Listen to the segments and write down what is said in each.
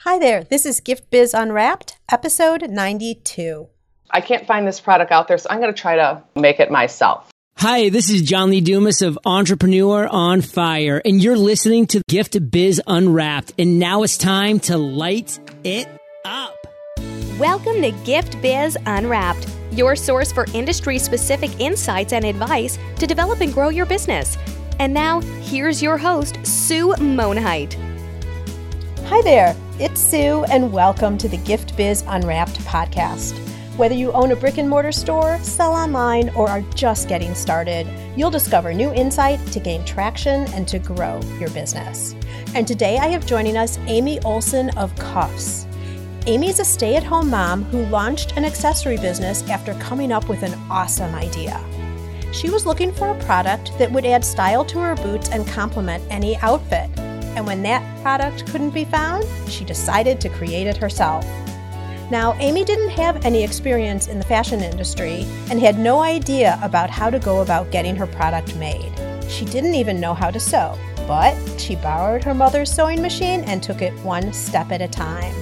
Hi there, this is Gift Biz Unwrapped, episode 92. I can't find this product out there, so I'm going to try to make it myself. Hi, this is John Lee Dumas of Entrepreneur on Fire, and you're listening to Gift Biz Unwrapped. And now it's time to light it up. Welcome to Gift Biz Unwrapped, your source for industry specific insights and advice to develop and grow your business. And now, here's your host, Sue Monhait. Hi there, it's Sue, and welcome to the Gift Biz Unwrapped podcast. Whether you own a brick and mortar store, sell online, or are just getting started, you'll discover new insight to gain traction and to grow your business. And today I have joining us Amy Olson of Cuffs. Amy is a stay at home mom who launched an accessory business after coming up with an awesome idea. She was looking for a product that would add style to her boots and complement any outfit. And when that product couldn't be found, she decided to create it herself. Now, Amy didn't have any experience in the fashion industry and had no idea about how to go about getting her product made. She didn't even know how to sew, but she borrowed her mother's sewing machine and took it one step at a time.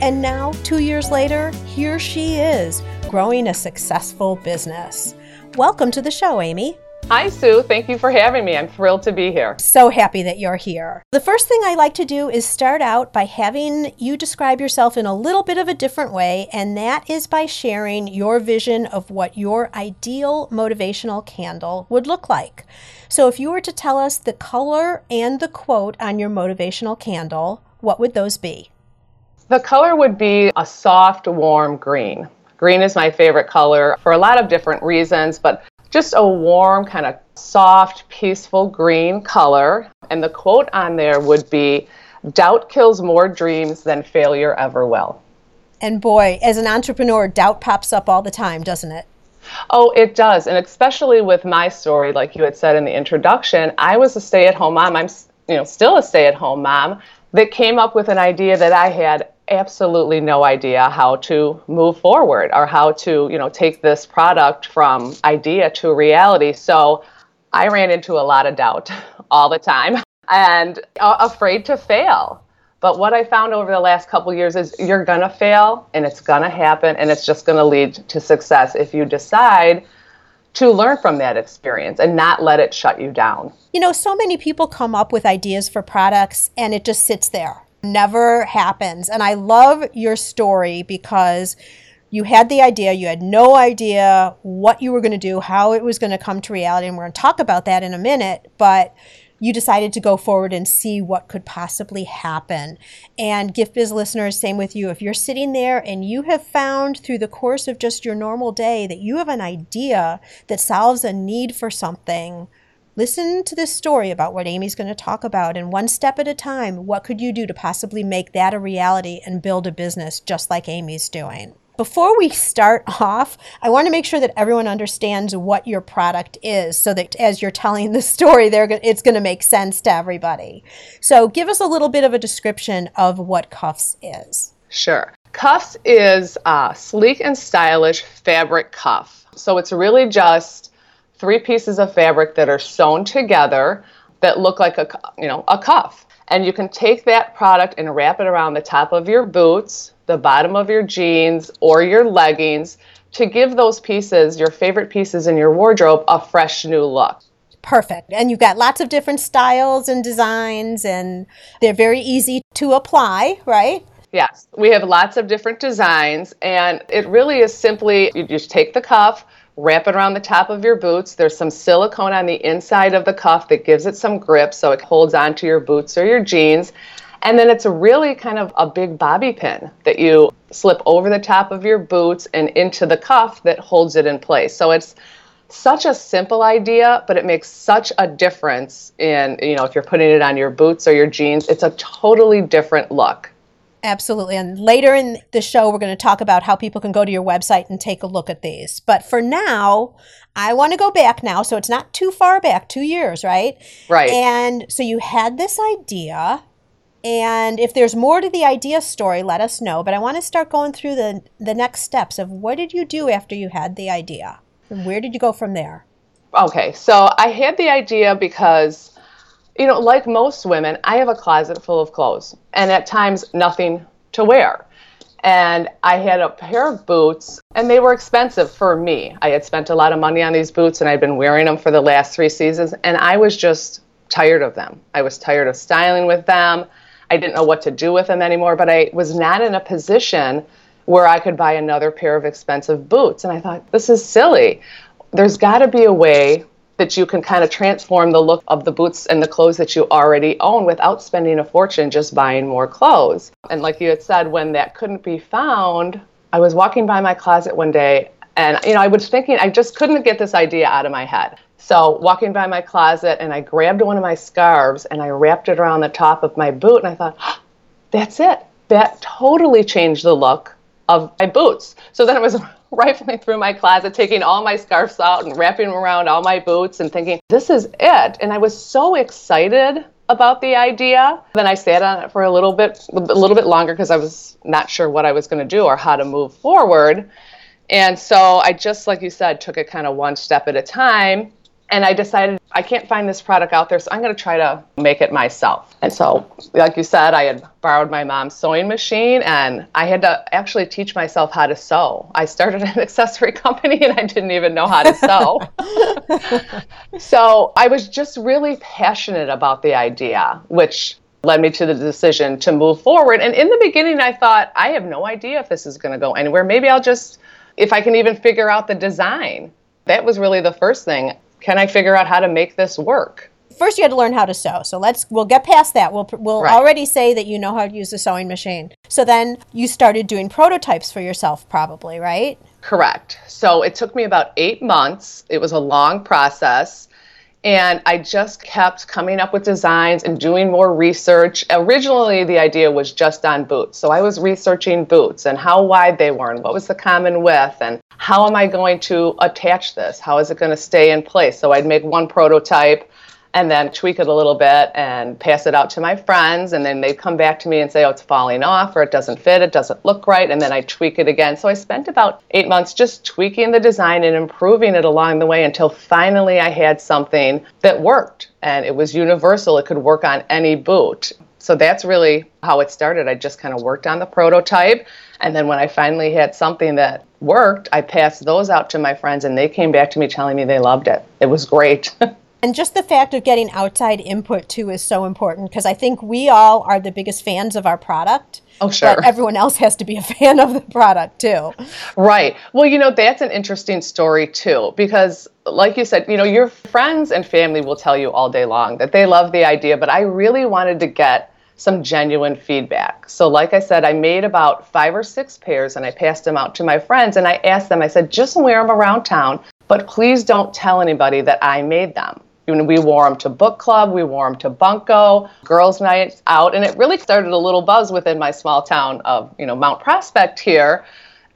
And now, two years later, here she is, growing a successful business. Welcome to the show, Amy. Hi, Sue. Thank you for having me. I'm thrilled to be here. So happy that you're here. The first thing I like to do is start out by having you describe yourself in a little bit of a different way, and that is by sharing your vision of what your ideal motivational candle would look like. So, if you were to tell us the color and the quote on your motivational candle, what would those be? The color would be a soft, warm green. Green is my favorite color for a lot of different reasons, but just a warm, kind of soft, peaceful green color. And the quote on there would be Doubt kills more dreams than failure ever will. And boy, as an entrepreneur, doubt pops up all the time, doesn't it? Oh, it does. And especially with my story, like you had said in the introduction, I was a stay at home mom. I'm you know, still a stay at home mom that came up with an idea that I had absolutely no idea how to move forward or how to, you know, take this product from idea to reality. So I ran into a lot of doubt all the time and afraid to fail. But what I found over the last couple years is you're going to fail and it's going to happen and it's just going to lead to success if you decide to learn from that experience and not let it shut you down. You know, so many people come up with ideas for products and it just sits there never happens. And I love your story because you had the idea, you had no idea what you were going to do, how it was going to come to reality. And we're going to talk about that in a minute. But you decided to go forward and see what could possibly happen. And Gift Biz listeners, same with you. If you're sitting there and you have found through the course of just your normal day that you have an idea that solves a need for something, Listen to this story about what Amy's going to talk about, and one step at a time, what could you do to possibly make that a reality and build a business just like Amy's doing? Before we start off, I want to make sure that everyone understands what your product is so that as you're telling the story, it's going to make sense to everybody. So, give us a little bit of a description of what Cuffs is. Sure. Cuffs is a sleek and stylish fabric cuff. So, it's really just three pieces of fabric that are sewn together that look like a you know a cuff. And you can take that product and wrap it around the top of your boots the bottom of your jeans or your leggings to give those pieces your favorite pieces in your wardrobe a fresh new look. Perfect. And you've got lots of different styles and designs and they're very easy to apply right? Yes. We have lots of different designs and it really is simply you just take the cuff wrap it around the top of your boots. There's some silicone on the inside of the cuff that gives it some grip so it holds onto your boots or your jeans. And then it's really kind of a big bobby pin that you slip over the top of your boots and into the cuff that holds it in place. So it's such a simple idea, but it makes such a difference in, you know, if you're putting it on your boots or your jeans, it's a totally different look. Absolutely. And later in the show, we're going to talk about how people can go to your website and take a look at these. But for now, I want to go back now. So it's not too far back, two years, right? Right. And so you had this idea. And if there's more to the idea story, let us know. But I want to start going through the, the next steps of what did you do after you had the idea? And where did you go from there? Okay. So I had the idea because you know, like most women, I have a closet full of clothes, and at times nothing to wear. And I had a pair of boots, and they were expensive for me. I had spent a lot of money on these boots, and I'd been wearing them for the last three seasons, and I was just tired of them. I was tired of styling with them. I didn't know what to do with them anymore, but I was not in a position where I could buy another pair of expensive boots. And I thought, this is silly. There's got to be a way that you can kind of transform the look of the boots and the clothes that you already own without spending a fortune just buying more clothes. And like you had said, when that couldn't be found, I was walking by my closet one day and you know, I was thinking I just couldn't get this idea out of my head. So walking by my closet and I grabbed one of my scarves and I wrapped it around the top of my boot and I thought, that's it. That totally changed the look of my boots. So then it was rifling through my closet, taking all my scarves out and wrapping them around all my boots and thinking, this is it. And I was so excited about the idea. Then I sat on it for a little bit, a little bit longer because I was not sure what I was going to do or how to move forward. And so I just, like you said, took it kind of one step at a time and I decided I can't find this product out there, so I'm going to try to make it myself. And so, like you said, I had borrowed my mom's sewing machine and I had to actually teach myself how to sew. I started an accessory company and I didn't even know how to sew. so, I was just really passionate about the idea, which led me to the decision to move forward. And in the beginning, I thought, I have no idea if this is going to go anywhere. Maybe I'll just, if I can even figure out the design. That was really the first thing can I figure out how to make this work? First, you had to learn how to sew. So let's we'll get past that. We'll we'll right. already say that you know how to use a sewing machine. So then you started doing prototypes for yourself, probably, right? Correct. So it took me about eight months. It was a long process. And I just kept coming up with designs and doing more research. Originally, the idea was just on boots. So I was researching boots and how wide they were and what was the common width and how am I going to attach this? How is it going to stay in place? So I'd make one prototype and then tweak it a little bit and pass it out to my friends. And then they come back to me and say oh it's falling off or it doesn't fit it doesn't look right. And then i tweak it again. So i spent about eight months just tweaking the design and improving it along the way until finally i had something that worked and it was universal. It could work on any boot. So that's really how it started. I just kind of worked on the prototype. And then when i finally had something that worked i passed those out to my friends and they came back to me telling me they loved it. It was great And just the fact of getting outside input too is so important because I think we all are the biggest fans of our product. Oh, sure. But everyone else has to be a fan of the product too. Right. Well, you know, that's an interesting story too because, like you said, you know, your friends and family will tell you all day long that they love the idea, but I really wanted to get some genuine feedback. So, like I said, I made about five or six pairs and I passed them out to my friends and I asked them, I said, just wear them around town, but please don't tell anybody that I made them we wore them to book club, we wore them to bunco, girls' nights out, and it really started a little buzz within my small town of you know Mount Prospect here,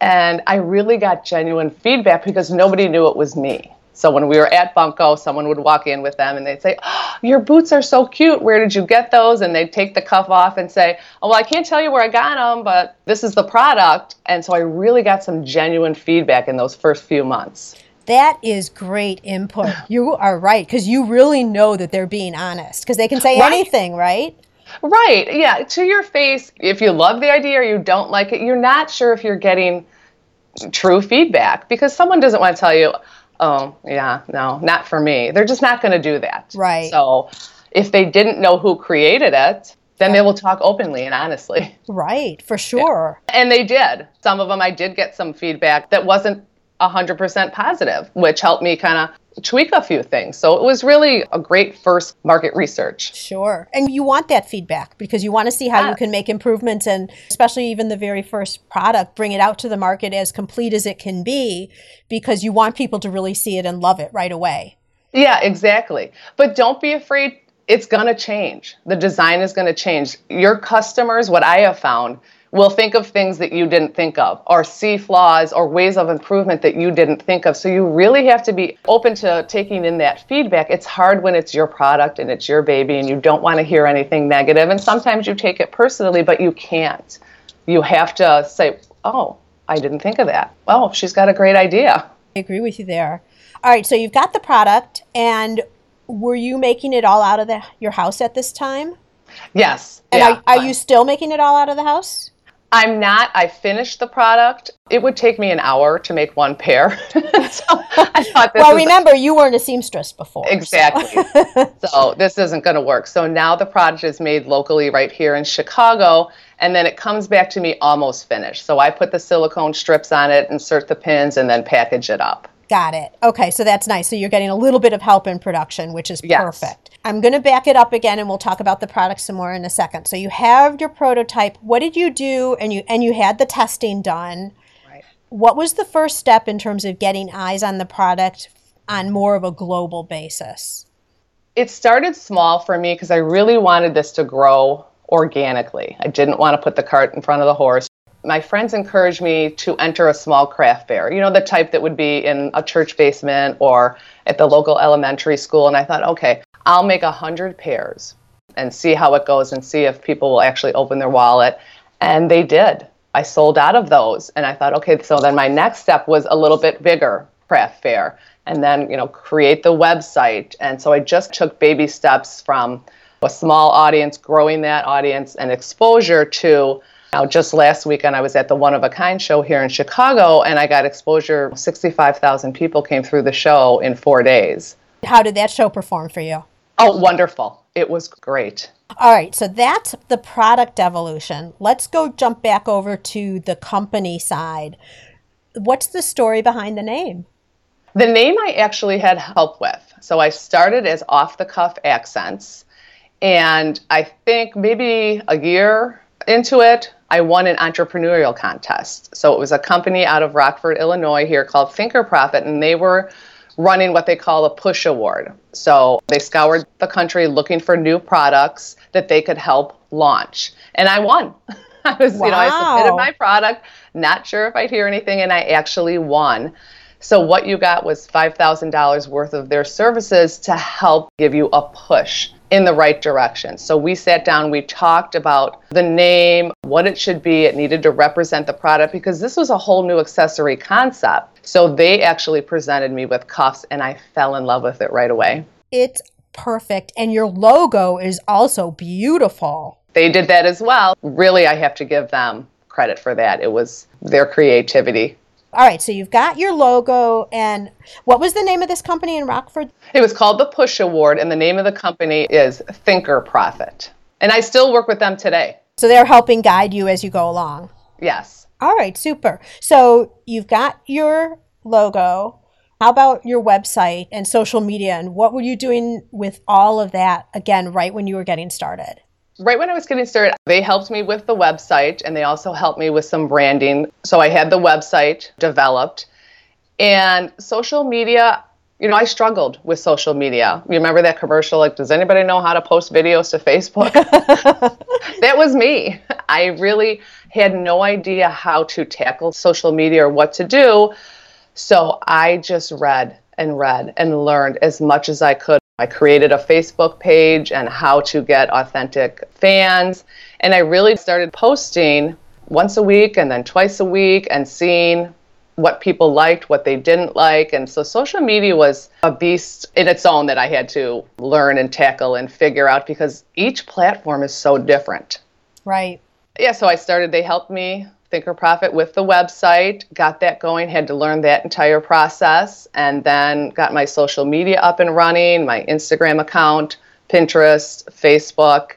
and I really got genuine feedback because nobody knew it was me. So when we were at Bunco, someone would walk in with them and they'd say, oh, "Your boots are so cute. Where did you get those?" And they'd take the cuff off and say, "Oh, well, I can't tell you where I got them, but this is the product." And so I really got some genuine feedback in those first few months. That is great input. You are right because you really know that they're being honest because they can say right. anything, right? Right. Yeah. To your face, if you love the idea or you don't like it, you're not sure if you're getting true feedback because someone doesn't want to tell you, oh, yeah, no, not for me. They're just not going to do that. Right. So if they didn't know who created it, then they will talk openly and honestly. Right, for sure. Yeah. And they did. Some of them I did get some feedback that wasn't 100% positive, which helped me kind of tweak a few things. So it was really a great first market research. Sure. And you want that feedback because you want to see how you can make improvements and especially even the very first product, bring it out to the market as complete as it can be because you want people to really see it and love it right away. Yeah, exactly. But don't be afraid it's going to change. The design is going to change. Your customers, what I have found, will think of things that you didn't think of or see flaws or ways of improvement that you didn't think of. So you really have to be open to taking in that feedback. It's hard when it's your product and it's your baby and you don't want to hear anything negative. And sometimes you take it personally, but you can't. You have to say, oh, I didn't think of that. Oh, she's got a great idea. I agree with you there. All right, so you've got the product, and were you making it all out of the, your house at this time? Yes. And yeah, are, are you still making it all out of the house? I'm not. I finished the product. It would take me an hour to make one pair. so I thought Well, remember, you weren't a seamstress before. Exactly. So, so this isn't going to work. So now the product is made locally right here in Chicago, and then it comes back to me almost finished. So I put the silicone strips on it, insert the pins, and then package it up. Got it. Okay, so that's nice. So you're getting a little bit of help in production, which is yes. perfect. I'm going to back it up again and we'll talk about the product some more in a second. So you have your prototype. What did you do and you and you had the testing done. Right. What was the first step in terms of getting eyes on the product on more of a global basis? It started small for me because I really wanted this to grow organically. I didn't want to put the cart in front of the horse. My friends encouraged me to enter a small craft fair, you know, the type that would be in a church basement or at the local elementary school. And I thought, okay, I'll make a hundred pairs and see how it goes and see if people will actually open their wallet. And they did. I sold out of those. And I thought, okay, so then my next step was a little bit bigger craft fair and then, you know, create the website. And so I just took baby steps from a small audience, growing that audience and exposure to now, just last weekend, I was at the One of a Kind show here in Chicago, and I got exposure. 65,000 people came through the show in four days. How did that show perform for you? Oh, wonderful. It was great. All right, so that's the product evolution. Let's go jump back over to the company side. What's the story behind the name? The name I actually had help with. So I started as off the cuff accents, and I think maybe a year into it, I won an entrepreneurial contest. So it was a company out of Rockford, Illinois, here called Thinker Profit, and they were running what they call a push award. So they scoured the country looking for new products that they could help launch. And I won. I was, wow. you know, I submitted my product, not sure if I'd hear anything, and I actually won. So what you got was $5,000 worth of their services to help give you a push in the right direction. So we sat down, we talked about the name, what it should be, it needed to represent the product because this was a whole new accessory concept. So they actually presented me with cuffs and I fell in love with it right away. It's perfect and your logo is also beautiful. They did that as well. Really, I have to give them credit for that. It was their creativity. All right, so you've got your logo, and what was the name of this company in Rockford? It was called the Push Award, and the name of the company is Thinker Profit. And I still work with them today. So they're helping guide you as you go along. Yes. All right, super. So you've got your logo. How about your website and social media? And what were you doing with all of that again, right when you were getting started? Right when I was getting started, they helped me with the website and they also helped me with some branding. So I had the website developed. And social media, you know, I struggled with social media. You remember that commercial? Like, does anybody know how to post videos to Facebook? that was me. I really had no idea how to tackle social media or what to do. So I just read and read and learned as much as I could I created a Facebook page and how to get authentic fans. And I really started posting once a week and then twice a week and seeing what people liked, what they didn't like. And so social media was a beast in its own that I had to learn and tackle and figure out because each platform is so different. Right. Yeah, so I started, they helped me Thinker Profit with the website, got that going, had to learn that entire process, and then got my social media up and running, my Instagram account, Pinterest, Facebook,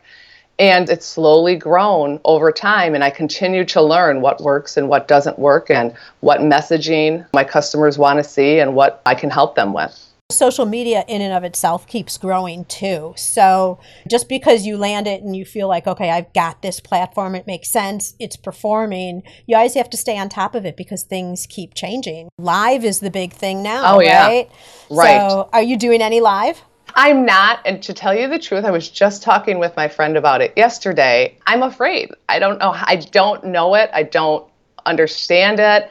and it's slowly grown over time. And I continue to learn what works and what doesn't work, and what messaging my customers want to see, and what I can help them with social media in and of itself keeps growing too. So just because you land it and you feel like, okay, I've got this platform, it makes sense, it's performing, you always have to stay on top of it because things keep changing. Live is the big thing now, oh, yeah. right? Right. So are you doing any live? I'm not. And to tell you the truth, I was just talking with my friend about it yesterday. I'm afraid. I don't know. I don't know it. I don't understand it.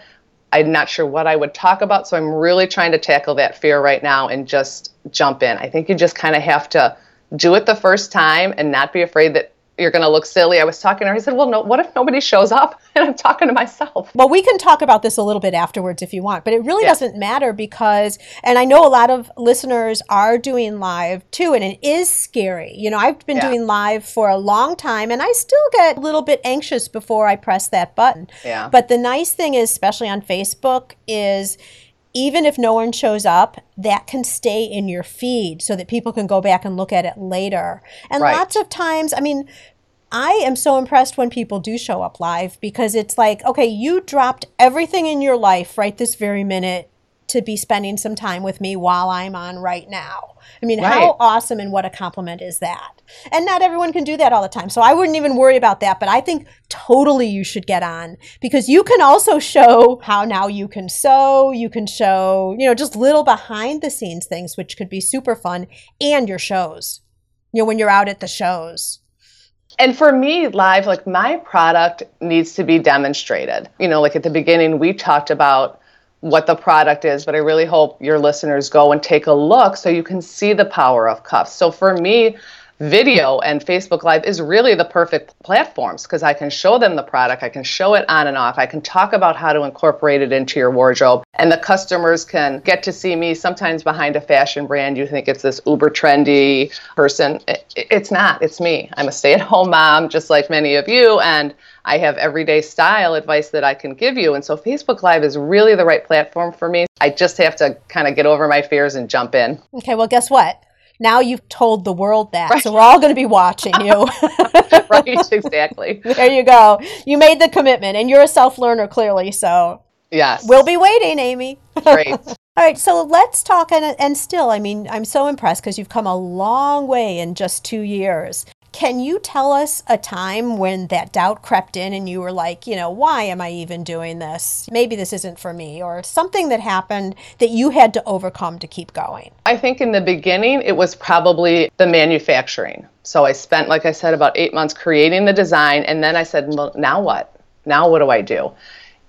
I'm not sure what I would talk about. So I'm really trying to tackle that fear right now and just jump in. I think you just kind of have to do it the first time and not be afraid that you're going to look silly. I was talking to her. I said, well, no, what if nobody shows up and I'm talking to myself? Well, we can talk about this a little bit afterwards if you want, but it really yeah. doesn't matter because, and I know a lot of listeners are doing live too, and it is scary. You know, I've been yeah. doing live for a long time and I still get a little bit anxious before I press that button. Yeah. But the nice thing is, especially on Facebook, is even if no one shows up, that can stay in your feed so that people can go back and look at it later. And right. lots of times, I mean, I am so impressed when people do show up live because it's like, okay, you dropped everything in your life right this very minute to be spending some time with me while I'm on right now. I mean, right. how awesome and what a compliment is that? And not everyone can do that all the time. So I wouldn't even worry about that. But I think totally you should get on because you can also show how now you can sew. You can show, you know, just little behind the scenes things, which could be super fun, and your shows, you know, when you're out at the shows. And for me, live, like my product needs to be demonstrated. You know, like at the beginning, we talked about what the product is, but I really hope your listeners go and take a look so you can see the power of cuffs. So for me, video and Facebook Live is really the perfect platforms because I can show them the product, I can show it on and off, I can talk about how to incorporate it into your wardrobe, and the customers can get to see me sometimes behind a fashion brand. You think it's this uber trendy person. It's not, it's me. I'm a stay at home mom, just like many of you, and I have everyday style advice that I can give you. And so Facebook Live is really the right platform for me. I just have to kind of get over my fears and jump in. Okay, well, guess what? Now you've told the world that. Right. So we're all going to be watching you. right, exactly. there you go. You made the commitment and you're a self learner clearly. So, yes. We'll be waiting, Amy. Great. all right, so let's talk. And, and still, I mean, I'm so impressed because you've come a long way in just two years. Can you tell us a time when that doubt crept in and you were like, you know, why am I even doing this? Maybe this isn't for me, or something that happened that you had to overcome to keep going? I think in the beginning, it was probably the manufacturing. So I spent, like I said, about eight months creating the design, and then I said, well, now what? Now what do I do?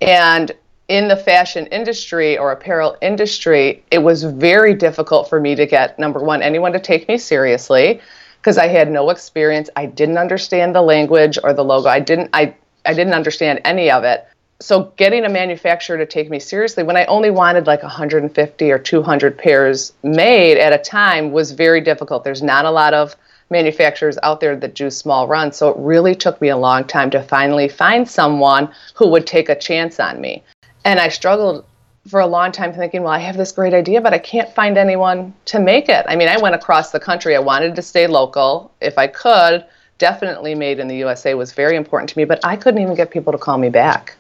And in the fashion industry or apparel industry, it was very difficult for me to get number one, anyone to take me seriously because I had no experience. I didn't understand the language or the logo. I didn't I I didn't understand any of it. So getting a manufacturer to take me seriously when I only wanted like 150 or 200 pairs made at a time was very difficult. There's not a lot of manufacturers out there that do small runs. So it really took me a long time to finally find someone who would take a chance on me. And I struggled for a long time thinking, well, I have this great idea, but I can't find anyone to make it. I mean, I went across the country. I wanted to stay local if I could. Definitely made in the USA was very important to me, but I couldn't even get people to call me back.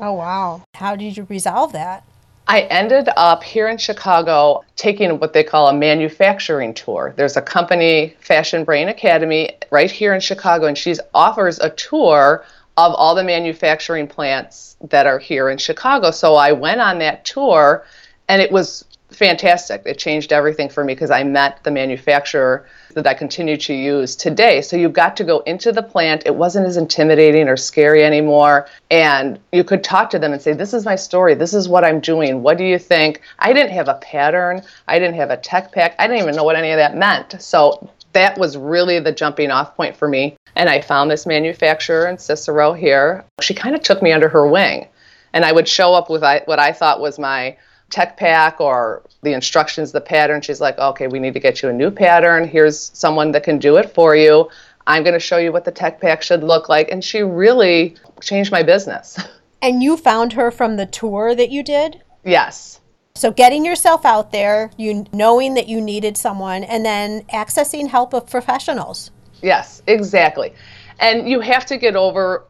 Oh, wow. How did you resolve that? I ended up here in Chicago taking what they call a manufacturing tour. There's a company, Fashion Brain Academy, right here in Chicago, and she offers a tour of all the manufacturing plants that are here in Chicago. So I went on that tour and it was fantastic. It changed everything for me because I met the manufacturer that I continue to use today. So you got to go into the plant. It wasn't as intimidating or scary anymore. And you could talk to them and say, This is my story. This is what I'm doing. What do you think? I didn't have a pattern. I didn't have a tech pack. I didn't even know what any of that meant. So that was really the jumping off point for me. And I found this manufacturer in Cicero here. She kind of took me under her wing. And I would show up with what I thought was my tech pack or the instructions, the pattern. She's like, okay, we need to get you a new pattern. Here's someone that can do it for you. I'm going to show you what the tech pack should look like. And she really changed my business. And you found her from the tour that you did? Yes. So getting yourself out there, you knowing that you needed someone, and then accessing help of professionals. Yes, exactly. And you have to get over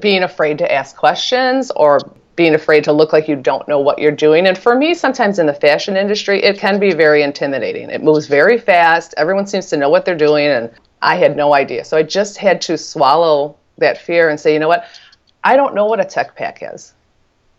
being afraid to ask questions or being afraid to look like you don't know what you're doing. And for me, sometimes in the fashion industry, it can be very intimidating. It moves very fast. Everyone seems to know what they're doing, and I had no idea. So I just had to swallow that fear and say, you know what? I don't know what a tech pack is.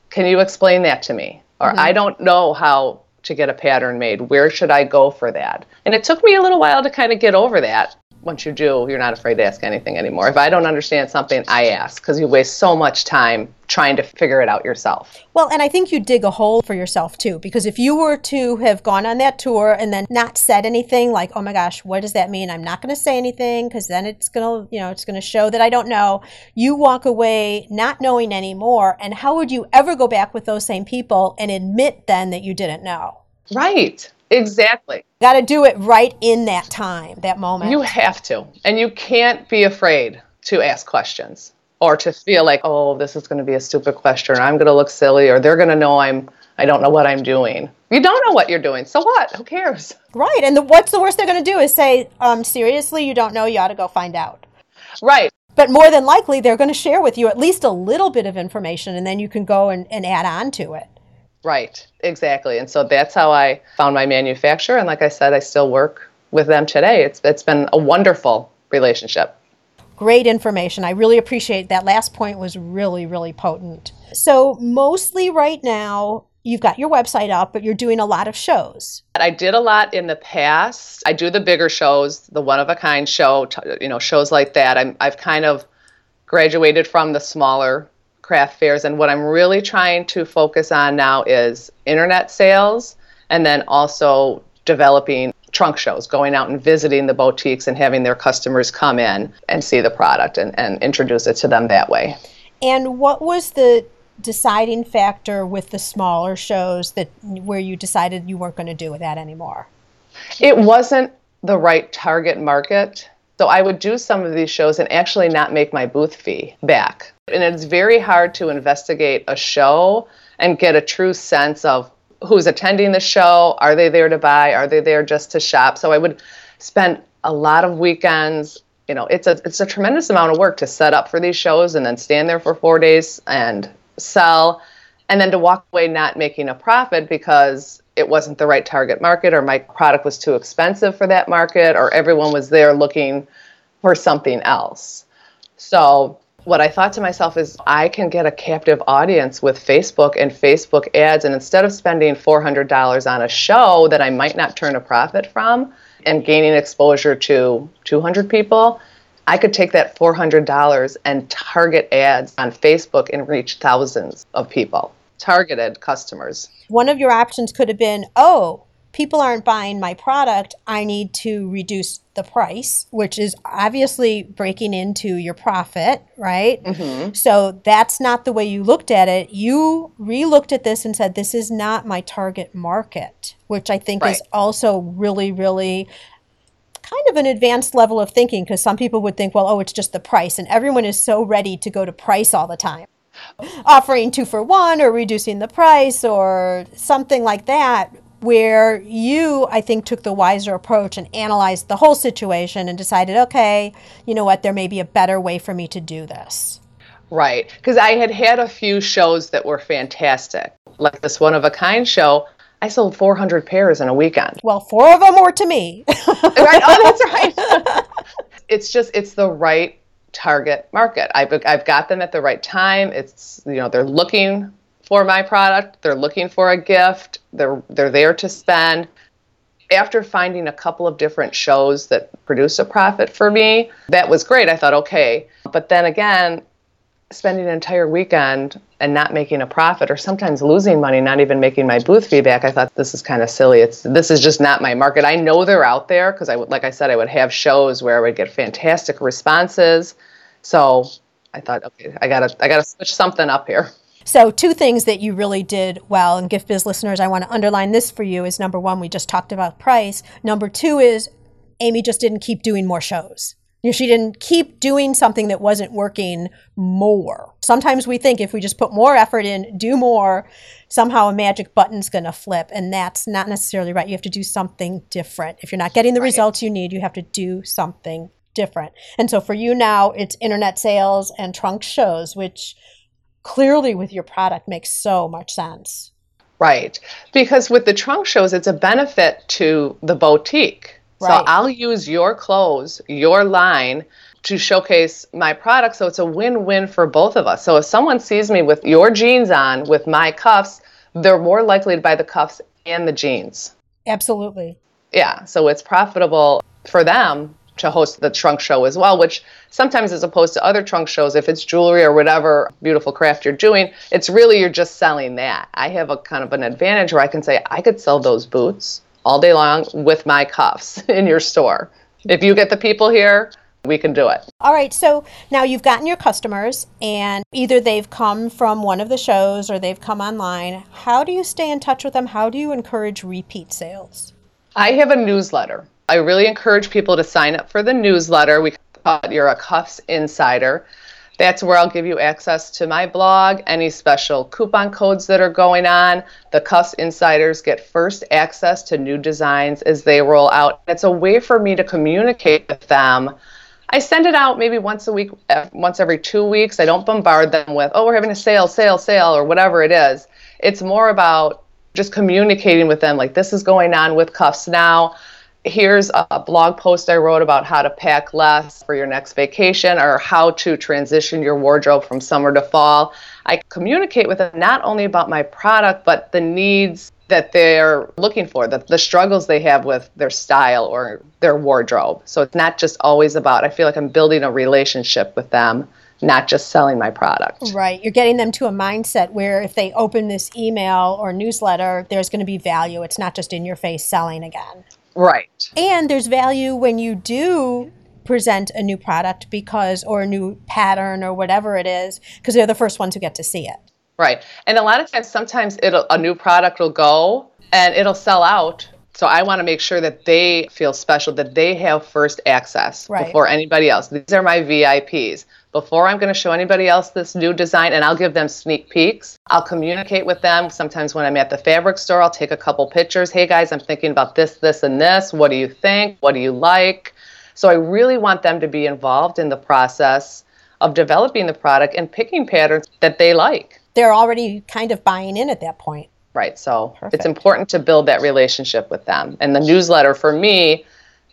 Can you explain that to me? Or mm-hmm. I don't know how to get a pattern made. Where should I go for that? And it took me a little while to kind of get over that. Once you do, you're not afraid to ask anything anymore. If I don't understand something, I ask because you waste so much time trying to figure it out yourself. Well, and I think you dig a hole for yourself too, because if you were to have gone on that tour and then not said anything, like, oh my gosh, what does that mean? I'm not going to say anything because then it's going to, you know, it's going to show that I don't know. You walk away not knowing anymore. And how would you ever go back with those same people and admit then that you didn't know? Right. Exactly. Got to do it right in that time, that moment. You have to. And you can't be afraid to ask questions or to feel like, oh, this is going to be a stupid question, or I'm going to look silly, or they're going to know I'm I don't know what I'm doing. You don't know what you're doing. So what? Who cares? Right. And the, what's the worst they're going to do is say, um, seriously, you don't know, you ought to go find out. Right. But more than likely, they're going to share with you at least a little bit of information, and then you can go and, and add on to it. Right, exactly. And so that's how I found my manufacturer. And like I said, I still work with them today. It's, it's been a wonderful relationship. Great information. I really appreciate that last point was really, really potent. So, mostly right now, you've got your website up, but you're doing a lot of shows. I did a lot in the past. I do the bigger shows, the one of a kind show, you know, shows like that. I'm, I've kind of graduated from the smaller craft fairs. And what I'm really trying to focus on now is internet sales and then also developing trunk shows, going out and visiting the boutiques and having their customers come in and see the product and, and introduce it to them that way. And what was the deciding factor with the smaller shows that where you decided you weren't going to do that anymore? It wasn't the right target market. So I would do some of these shows and actually not make my booth fee back. And it's very hard to investigate a show and get a true sense of who's attending the show. Are they there to buy? Are they there just to shop? So I would spend a lot of weekends. You know, it's a it's a tremendous amount of work to set up for these shows and then stand there for four days and sell, and then to walk away not making a profit because it wasn't the right target market or my product was too expensive for that market or everyone was there looking for something else. So what I thought to myself is I can get a captive audience with Facebook and Facebook ads. And instead of spending $400 on a show that I might not turn a profit from and gaining exposure to 200 people, I could take that $400 and target ads on Facebook and reach thousands of people, targeted customers. One of your options could have been, oh, people aren't buying my product, I need to reduce the price, which is obviously breaking into your profit, right? Mm-hmm. So that's not the way you looked at it. You re looked at this and said, this is not my target market, which I think right. is also really, really kind of an advanced level of thinking because some people would think, well, oh, it's just the price. And everyone is so ready to go to price all the time offering two for one or reducing the price or something like that where you, I think, took the wiser approach and analyzed the whole situation and decided, okay, you know what, there may be a better way for me to do this. Right. Because I had had a few shows that were fantastic, like this one of a kind show. I sold 400 pairs in a weekend. Well, four of them were to me. right. Oh, that's right. it's just, it's the right target market. I've, I've got them at the right time. It's, you know, they're looking for my product. They're looking for a gift. They're they're there to spend. After finding a couple of different shows that produce a profit for me, that was great. I thought, okay. But then again, spending an entire weekend and not making a profit or sometimes losing money, not even making my booth fee back, I thought this is kind of silly. It's this is just not my market. I know they're out there because I would like I said, I would have shows where I would get fantastic responses. So I thought, okay, I gotta I gotta switch something up here. So, two things that you really did well, and Gift Biz listeners, I want to underline this for you is number one, we just talked about price. Number two is Amy just didn't keep doing more shows. You know, she didn't keep doing something that wasn't working more. Sometimes we think if we just put more effort in, do more, somehow a magic button's going to flip. And that's not necessarily right. You have to do something different. If you're not getting the right. results you need, you have to do something different. And so for you now, it's internet sales and trunk shows, which clearly with your product makes so much sense. Right. Because with the trunk shows, it's a benefit to the boutique. Right. So I'll use your clothes, your line to showcase my product. So it's a win win for both of us. So if someone sees me with your jeans on with my cuffs, they're more likely to buy the cuffs and the jeans. Absolutely. Yeah. So it's profitable for them to host the trunk show as well, which sometimes as opposed to other trunk shows, if it's jewelry or whatever beautiful craft you're doing, it's really you're just selling that. I have a kind of an advantage where I can say I could sell those boots all day long with my cuffs in your store. If you get the people here, we can do it. All right. So now you've gotten your customers, and either they've come from one of the shows or they've come online. How do you stay in touch with them? How do you encourage repeat sales? I have a newsletter. I really encourage people to sign up for the newsletter. We call it You're a Cuffs Insider. That's where I'll give you access to my blog, any special coupon codes that are going on. The Cuffs Insiders get first access to new designs as they roll out. It's a way for me to communicate with them I send it out maybe once a week, uh, once every two weeks. I don't bombard them with, oh, we're having a sale, sale, sale, or whatever it is. It's more about just communicating with them, like, this is going on with cuffs now. Here's a blog post I wrote about how to pack less for your next vacation or how to transition your wardrobe from summer to fall. I communicate with them not only about my product, but the needs that they're looking for, the, the struggles they have with their style or their wardrobe. So it's not just always about, I feel like I'm building a relationship with them, not just selling my product. Right. You're getting them to a mindset where if they open this email or newsletter, there's going to be value. It's not just in your face selling again. Right. And there's value when you do present a new product because, or a new pattern or whatever it is, because they're the first ones who get to see it. Right. And a lot of times, sometimes it'll, a new product will go and it'll sell out. So I want to make sure that they feel special, that they have first access right. before anybody else. These are my VIPs. Before I'm going to show anybody else this new design, and I'll give them sneak peeks. I'll communicate with them. Sometimes when I'm at the fabric store, I'll take a couple pictures. Hey guys, I'm thinking about this, this, and this. What do you think? What do you like? So I really want them to be involved in the process of developing the product and picking patterns that they like they're already kind of buying in at that point. Right. So Perfect. it's important to build that relationship with them. And the newsletter for me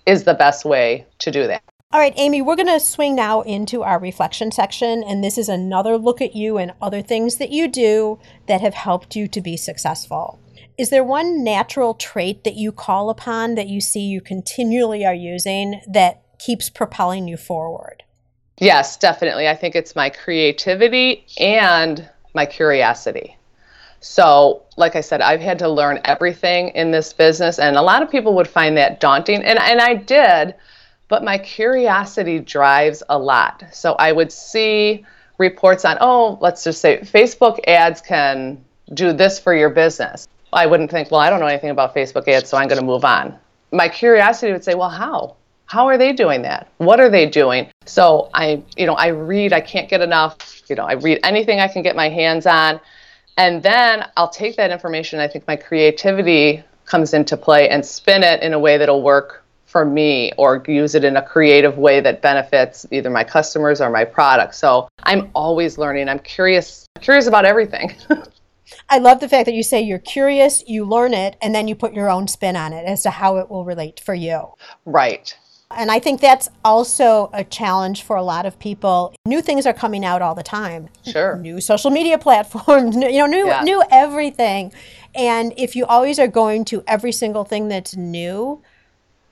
is the best way to do that. All right, Amy, we're going to swing now into our reflection section. And this is another look at you and other things that you do that have helped you to be successful. Is there one natural trait that you call upon that you see you continually are using that keeps propelling you forward? Yes, definitely. I think it's my creativity and my curiosity. So, like I said, I've had to learn everything in this business, and a lot of people would find that daunting, and, and I did, but my curiosity drives a lot. So, I would see reports on, oh, let's just say Facebook ads can do this for your business. I wouldn't think, well, I don't know anything about Facebook ads, so I'm going to move on. My curiosity would say, well, how? How are they doing that? What are they doing? So I, you know, I read, I can't get enough, you know, I read anything I can get my hands on. And then I'll take that information. I think my creativity comes into play and spin it in a way that'll work for me or use it in a creative way that benefits either my customers or my product. So I'm always learning. I'm curious curious about everything. I love the fact that you say you're curious, you learn it, and then you put your own spin on it as to how it will relate for you. Right. And I think that's also a challenge for a lot of people. New things are coming out all the time. Sure. New social media platforms, you know, new yeah. new everything. And if you always are going to every single thing that's new,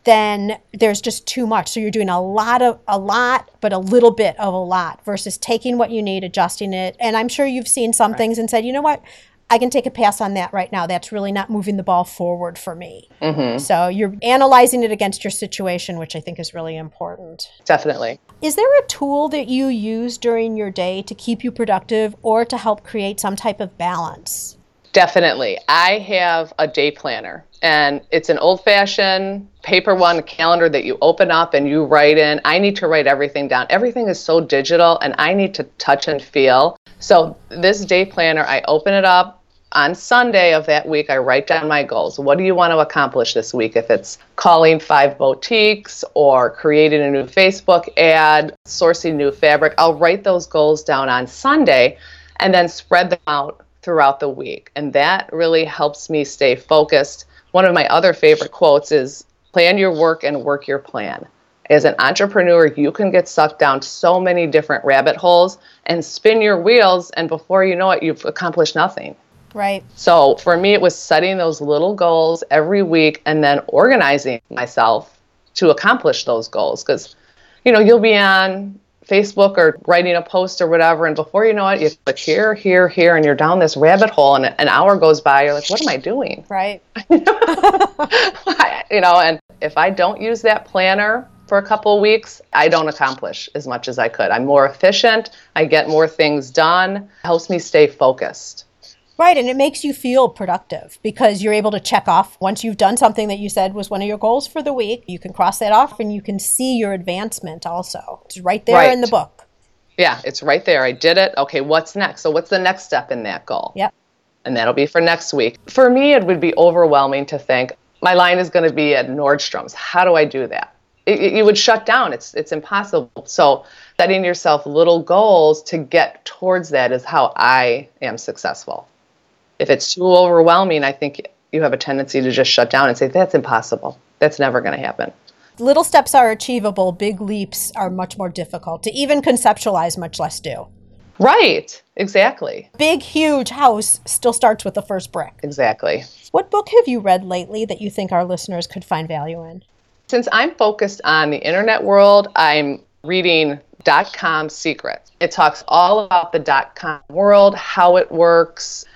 then there's just too much. So you're doing a lot of a lot, but a little bit of a lot versus taking what you need, adjusting it. And I'm sure you've seen some right. things and said, you know what, I can take a pass on that right now. That's really not moving the ball forward for me. Mm-hmm. So you're analyzing it against your situation, which I think is really important. Definitely. Is there a tool that you use during your day to keep you productive or to help create some type of balance? Definitely. I have a day planner, and it's an old fashioned paper one, calendar that you open up and you write in. I need to write everything down. Everything is so digital, and I need to touch and feel. So, this day planner, I open it up, on Sunday of that week, I write down my goals. What do you want to accomplish this week? If it's calling five boutiques or creating a new Facebook ad, sourcing new fabric, I'll write those goals down on Sunday and then spread them out throughout the week. And that really helps me stay focused. One of my other favorite quotes is plan your work and work your plan. As an entrepreneur, you can get sucked down so many different rabbit holes and spin your wheels, and before you know it, you've accomplished nothing. Right. So for me, it was setting those little goals every week and then organizing myself to accomplish those goals because you know you'll be on Facebook or writing a post or whatever, and before you know it, you click here, here, here, and you're down this rabbit hole, and an hour goes by. You're like, what am I doing? Right. you know, and if I don't use that planner for a couple of weeks, I don't accomplish as much as I could. I'm more efficient. I get more things done. It helps me stay focused. Right, and it makes you feel productive because you're able to check off once you've done something that you said was one of your goals for the week. You can cross that off and you can see your advancement also. It's right there right. in the book. Yeah, it's right there. I did it. Okay, what's next? So, what's the next step in that goal? Yep. And that'll be for next week. For me, it would be overwhelming to think my line is going to be at Nordstrom's. How do I do that? It, it, you would shut down. It's it's impossible. So setting yourself little goals to get towards that is how I am successful if it's too overwhelming, I think you have a tendency to just shut down and say, that's impossible. That's never going to happen. Little steps are achievable, big leaps are much more difficult to even conceptualize, much less do. Right, exactly. Big, huge house still starts with the first brick. Exactly. What book have you read lately that you think our listeners could find value in? Since I'm focused on the internet world, I'm reading DotCom Secrets. It talks all about the dot com world, how it works,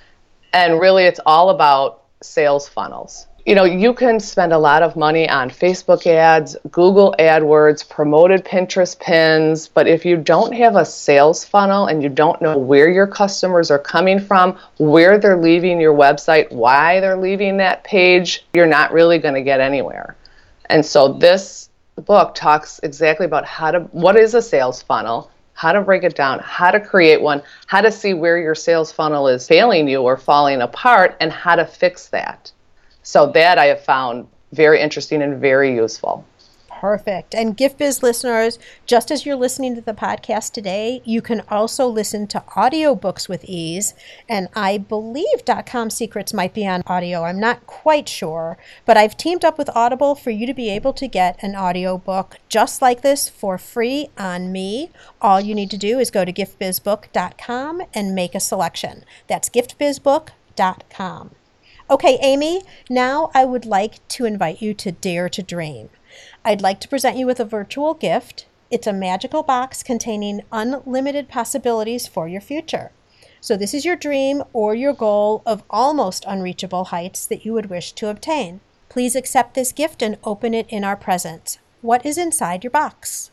and really, it's all about sales funnels. You know, you can spend a lot of money on Facebook ads, Google AdWords, promoted Pinterest pins, but if you don't have a sales funnel and you don't know where your customers are coming from, where they're leaving your website, why they're leaving that page, you're not really going to get anywhere. And so this book talks exactly about how to what is a sales funnel how to break it down, how to create one, how to see where your sales funnel is failing you or falling apart, and how to fix that. So, that I have found very interesting and very useful. Perfect. And Gift Biz listeners, just as you're listening to the podcast today, you can also listen to audiobooks with ease. And I believe com secrets might be on audio. I'm not quite sure, but I've teamed up with Audible for you to be able to get an audiobook just like this for free on me. All you need to do is go to giftbizbook.com and make a selection. That's giftbizbook.com. Okay, Amy, now I would like to invite you to Dare to Dream. I'd like to present you with a virtual gift. It's a magical box containing unlimited possibilities for your future. So, this is your dream or your goal of almost unreachable heights that you would wish to obtain. Please accept this gift and open it in our presence. What is inside your box?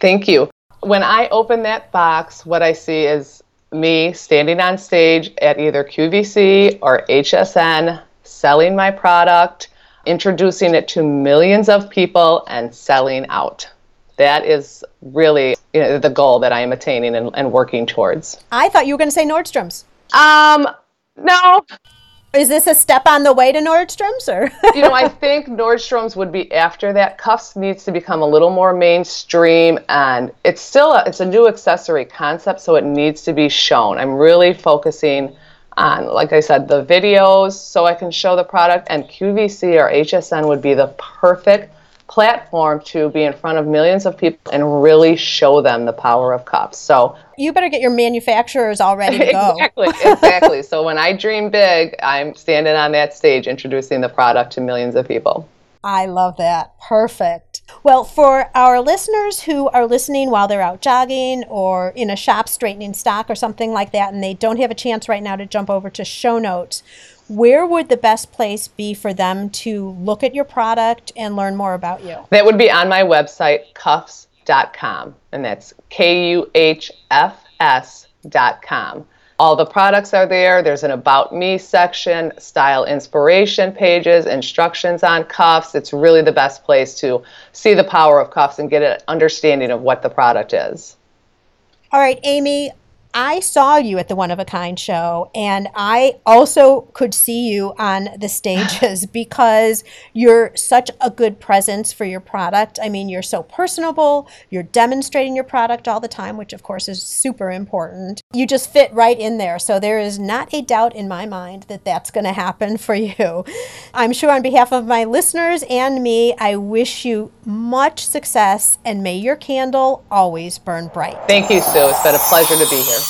Thank you. When I open that box, what I see is me standing on stage at either QVC or HSN selling my product introducing it to millions of people and selling out. That is really you know, the goal that I am attaining and, and working towards. I thought you were going to say Nordstrom's. Um, no. Is this a step on the way to Nordstrom's or? you know, I think Nordstrom's would be after that. Kuhfs needs to become a little more mainstream and it's still a, it's a new accessory concept so it needs to be shown. I'm really focusing on, like I said, the videos so I can show the product, and QVC or HSN would be the perfect platform to be in front of millions of people and really show them the power of Kuhfs. So you better get your manufacturers all ready to go. exactly, exactly. so when I dream big, I'm standing on that stage introducing the product to millions of people. I love that. Perfect. Well, for our listeners who are listening while they're out jogging or in a shop straightening stock or something like that, and they don't have a chance right now to jump over to show notes, where would the best place be for them to look at your product and learn more about you? That would be on my website, kuhfs.com, and that's K U H F S.com. All the products are there. There's an About Me section, style inspiration pages, instructions on cuffs. It's really the best place to see the power of Kuhfs and get an understanding of what the product is. All right, Amy, I saw you at the One of a Kind show, and I also could see you on the stages because you're such a good presence for your product. I mean, you're so personable, you're demonstrating your product all the time, which of course is super important. You just fit right in there. So there is not a doubt in my mind that that's going to happen for you. I'm sure on behalf of my listeners and me, I wish you much success and may your candle always burn bright. Thank you, Sue. It's been a pleasure to be here.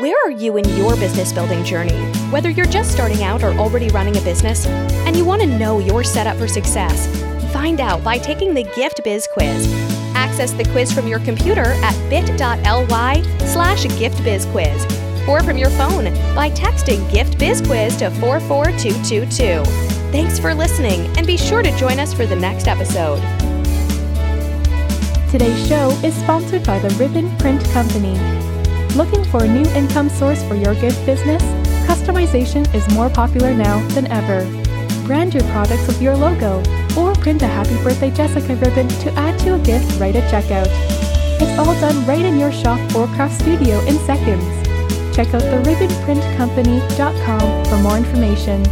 Where are you in your business building journey? Whether you're just starting out or already running a business and you want to know you're set up for success, find out by taking the Gift Biz quiz. Access the quiz from your computer at bit.ly slash giftbizquiz or from your phone by texting Gift Biz Quiz to 44222. Thanks for listening and be sure to join us for the next episode. Today's show is sponsored by the Ribbon Print Company. Looking for a new income source for your gift business? Customization is more popular now than ever. Brand your products with your logo or print a Happy Birthday Jessica ribbon to add to a gift right at checkout. It's all done right in your shop or craft studio in seconds. Check out theribbonprintcompany.com for more information.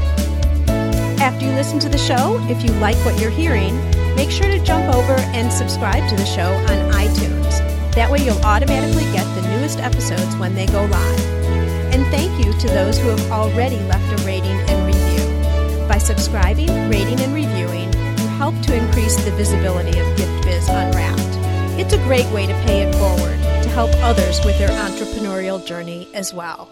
After you listen to the show, if you like what you're hearing, make sure to jump over and subscribe to the show on iTunes. That way you'll automatically get the newest episodes when they go live. And thank you to those who have already left a rating and review. By subscribing, rating, and reviewing, you help to increase the visibility of Gift Biz Unwrapped. It's a great way to pay it forward to help others with their entrepreneurial journey as well.